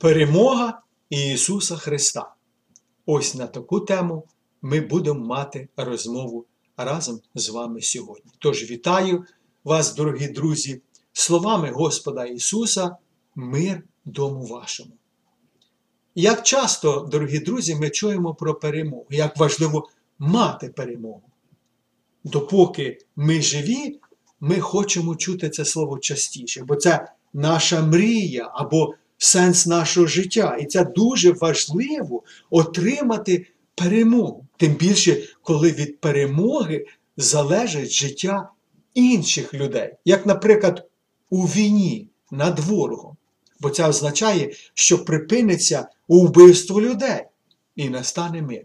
Перемога Ісуса Христа. Ось на таку тему ми будемо мати розмову разом з вами сьогодні. Тож вітаю вас, дорогі друзі, словами Господа Ісуса, мир дому вашому. Як часто, дорогі друзі, ми чуємо про перемогу, як важливо мати перемогу. Допоки ми живі, ми хочемо чути це слово частіше, бо це наша мрія або сенс нашого життя. І це дуже важливо отримати перемогу. Тим більше, коли від перемоги залежить життя інших людей, як, наприклад, у війні над ворогом. Бо це означає, що припиниться вбивство людей і настане мир.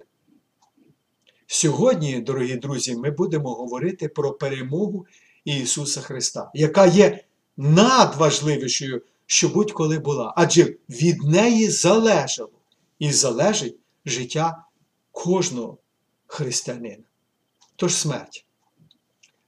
Сьогодні, дорогі друзі, ми будемо говорити про перемогу Ісуса Христа, яка є надважливішою, що будь-коли була. Адже від неї залежало і залежить життя кожного християнина. Тож смерть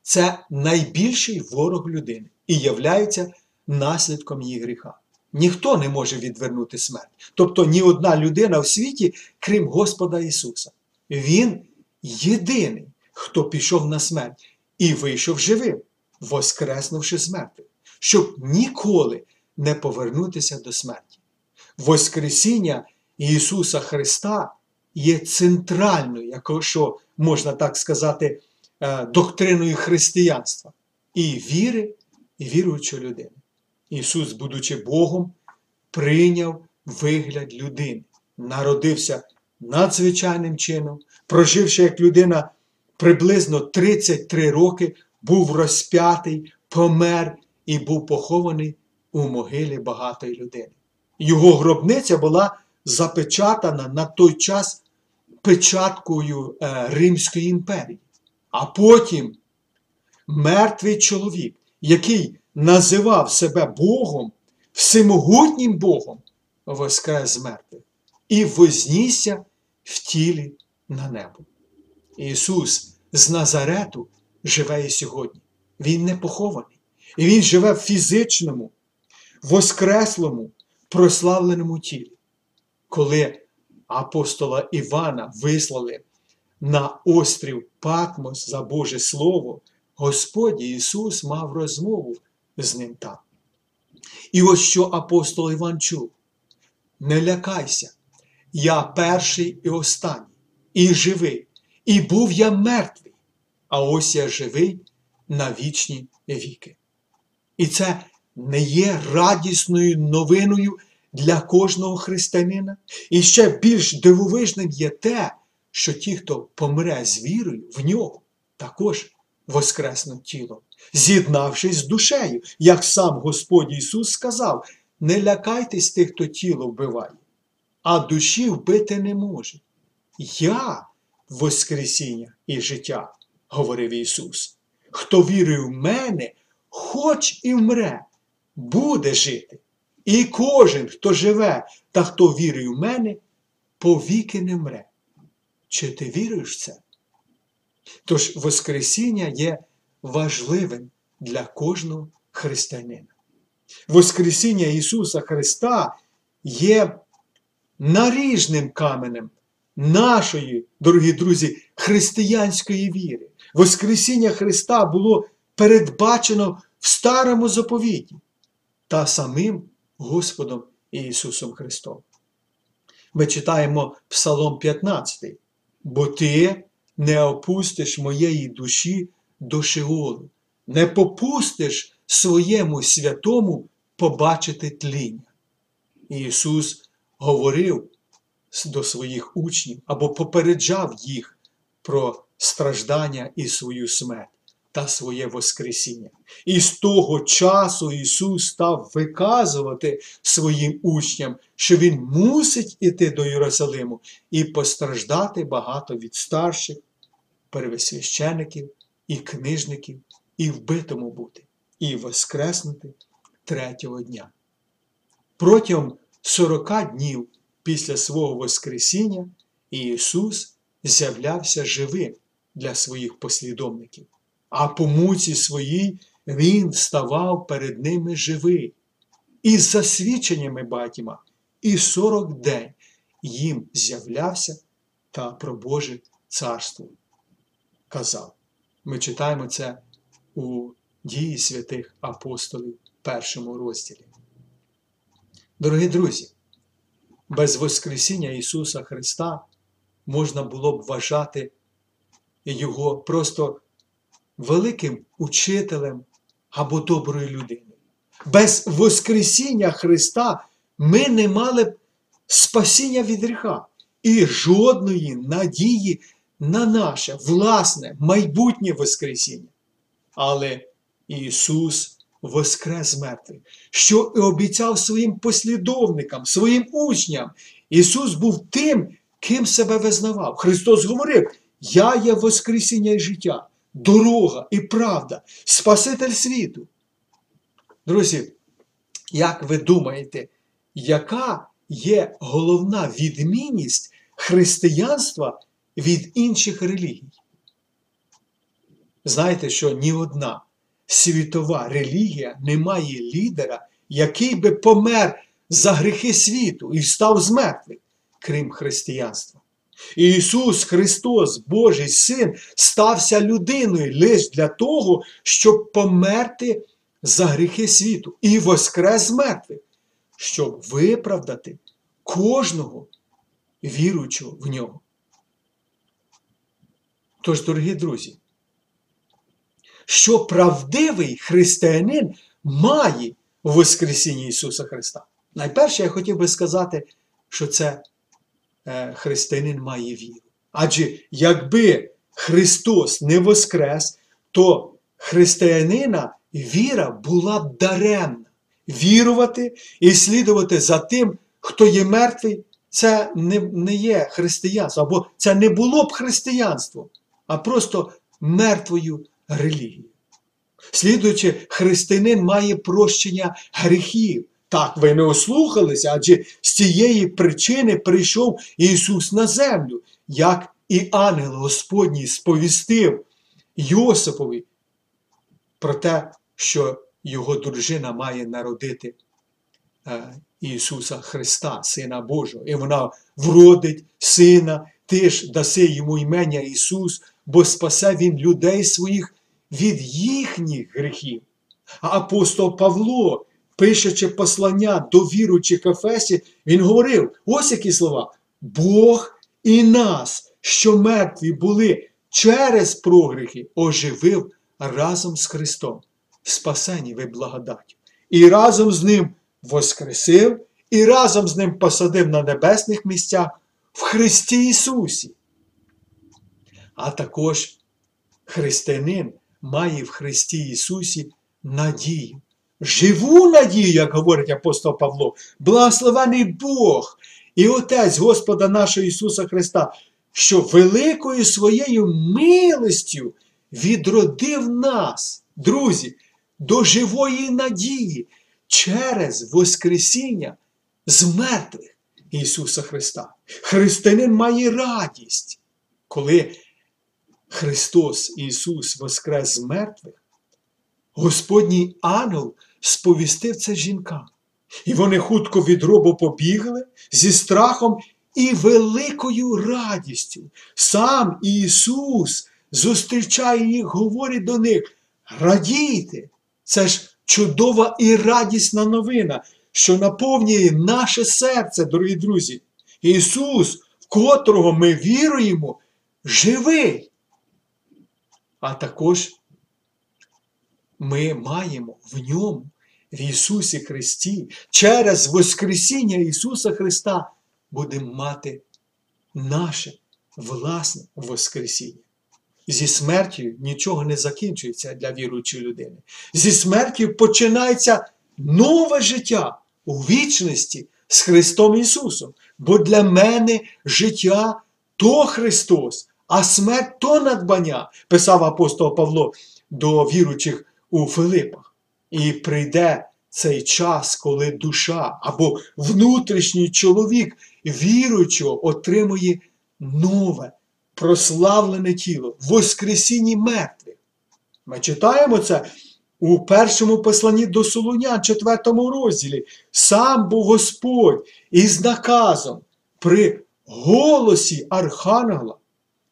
це найбільший ворог людини і являється наслідком її гріха. Ніхто не може відвернути смерть. Тобто ні одна людина в світі, крім Господа Ісуса. Він єдиний, хто пішов на смерть і вийшов живим, воскреснувши смерти, щоб ніколи не повернутися до смерті. Воскресіння Ісуса Христа є центральною, якщо можна так сказати, доктриною християнства і віри, і віруючої людини. Ісус, будучи Богом, прийняв вигляд людини, народився надзвичайним чином, проживши як людина приблизно 33 роки, був розп'ятий, помер і був похований у могилі багатої людини. Його гробниця була запечатана на той час печаткою Римської імперії. А потім мертвий чоловік, який називав себе Богом, всемогутнім Богом, воскрес мертвих і вознісся в тілі на небо. Ісус з Назарету живе і сьогодні. Він не похований. І Він живе в фізичному, воскреслому, прославленому тілі. Коли апостола Івана вислали на острів Патмос за Боже Слово, Господь Ісус мав розмову з ним там. І ось що апостол Іван чув: не лякайся, я перший і останній, і живий, і був я мертвий, а ось я живий на вічні віки. І це не є радісною новиною для кожного християнина. І ще більш дивовижним є те, що ті, хто помре з вірою в нього, також воскреснуть тілом, з'єднавшись з душею, як сам Господь Ісус сказав: не лякайтесь тих, хто тіло вбиває, а душі вбити не може. Я Воскресіння і життя, говорив Ісус. Хто вірує в мене, хоч і вмре, буде жити. І кожен, хто живе та хто вірує в мене, повіки не мре. Чи ти віруєш в це? Тож Воскресіння є важливим для кожного християнина. Воскресіння Ісуса Христа є наріжним каменем нашої, дорогі друзі, християнської віри. Воскресіння Христа було передбачено в старому заповіті та самим Господом Ісусом Христом. Ми читаємо Псалом 15, бо Ти не опустиш моєї душі до Шеолу, не попустиш своєму святому побачити тління. Ісус говорив до своїх учнів або попереджав їх про страждання і свою смерть та своє Воскресіння. І з того часу Ісус став виказувати своїм учням, що Він мусить іти до Єрусалиму і постраждати багато від старших, первосвящеників і книжників, і вбитому бути, і воскреснути третього дня. Протягом 40 днів після свого Воскресіння Ісус з'являвся живим для своїх послідовників, а по муці своїй Він ставав перед ними живий. І з засвідченнями батьма і сорок день їм з'являвся та про Боже царство казав. Ми читаємо це у дії святих апостолів першому розділі. Дорогі друзі, без Воскресіння Ісуса Христа можна було б вважати Його просто великим учителем або доброю людиною. Без Воскресіння Христа ми не мали б спасіння від гріха і жодної надії на наше власне майбутнє Воскресіння. Але Ісус воскрес з що і обіцяв своїм послідовникам, своїм учням. Ісус був тим, ким себе визнавав. Христос говорив: Я є Воскресіння і життя, дорога і правда, Спаситель світу. Друзі, як ви думаєте, яка є головна відмінність християнства від інших релігій? Знаєте, що ні одна світова релігія не має лідера, який би помер за гріхи світу і встав з мертвих, крім християнства. Ісус Христос, Божий Син, стався людиною лише для того, щоб померти за гріхи світу і воскрес з мертвих, щоб виправдати кожного віруючого в нього. Тож, дорогі друзі, що правдивий християнин має у Воскресінні Ісуса Христа. Найперше, я хотів би сказати, що це християнин має віру. Адже якби Христос не воскрес, то християнина віра була б даремна. Вірувати і слідувати за тим, хто є мертвий, це не, не є християнство, або це не було б християнством, а просто мертвою релігією. Слідуючи, християнин має прощення гріхів. Так, ви не ослухалися, адже з цієї причини прийшов Ісус на землю, як і ангел Господній сповістив Йосипові про те, що його дружина має народити е, Ісуса Христа, Сина Божого. І вона вродить сина, ти ж даси йому імення Ісус, бо спасе Він людей своїх від їхніх гріхів. А апостол Павло, пишучи послання до віруючих Ефесі, він говорив: ось які слова: Бог і нас, що мертві були через прогріхи, оживив разом з Христом, спасені ви благодаттю. І разом з Ним воскресив, і разом з Ним посадив на небесних місцях в Христі Ісусі. А також християнин має в Христі Ісусі надію. Живу надію, як говорить апостол Павло, благословений Бог і Отець Господа нашого Ісуса Христа, що великою своєю милостю відродив нас, друзі, до живої надії через Воскресіння з мертвих Ісуса Христа. Християнин має радість, коли Христос Ісус воскрес з мертвих, Господній ангел сповістив це жінкам. І вони хутко від гробу побігли зі страхом і великою радістю. Сам Ісус зустрічає їх, говорить до них: радійте! Це ж чудова і радісна новина, що наповнює наше серце, дорогі друзі. Ісус, в котрого ми віруємо, живий. А також ми маємо в ньому, в Ісусі Христі, через Воскресіння Ісуса Христа будемо мати наше власне Воскресіння. Зі смертю нічого не закінчується для віруючої людини. Зі смертю починається нове життя у вічності з Христом Ісусом. Бо для мене життя то Христос, а смерть то надбання, писав апостол Павло до віруючих у Филипах. І прийде цей час, коли душа або внутрішній чоловік віруючого отримує нове, прославлене тіло Воскресінні мертвих. Ми читаємо це у першому посланні до Солунян, 4 розділі, сам був Господь із наказом при голосі Архангела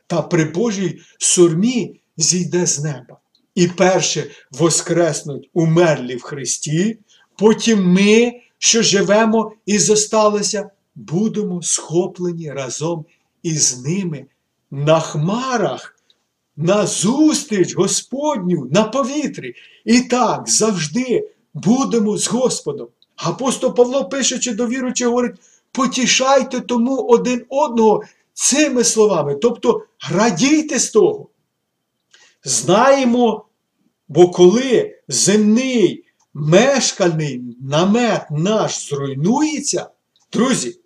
та при Божій сурмі зійде з неба. І перше воскреснуть умерлі в Христі, потім ми, що живемо і зосталися, будемо схоплені разом із ними на хмарах, на зустріч Господню на повітрі. І так завжди будемо з Господом. Апостол Павло, пишучи до віруючих, говорить: потішайте тому один одного цими словами. Тобто радійте з того. Знаємо, бо коли земний мешкальний намет наш зруйнується, друзі,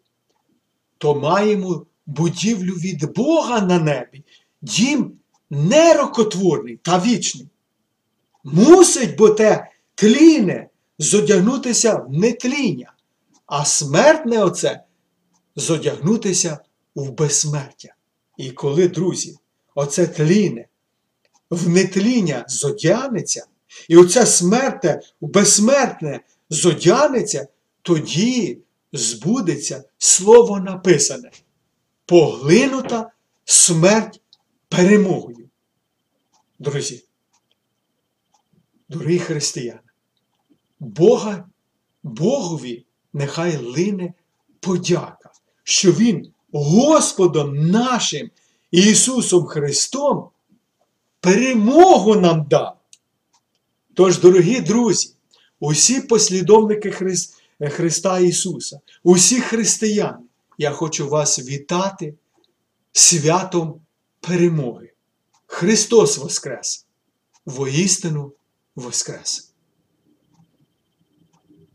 то маємо будівлю від Бога на небі, дім нерокотворний та вічний. Мусить бо те тліне зодягнутися в нетління, а смертне оце зодягнутися в безсмертя. І коли, друзі, оце тліне в нетління зодягнеться, і оце смертне безсмертне зодягнеться, тоді збудеться слово написане. Поглинута смерть перемогою. Друзі, дорогі християни, Бога, Богові нехай лине подяка, що Він Господом нашим Ісусом Христом перемогу нам дав. Тож, дорогі друзі, усі послідовники Христ, Христа Ісуса, усі християни, я хочу вас вітати святом перемоги. Христос Воскрес! Воістину Воскрес!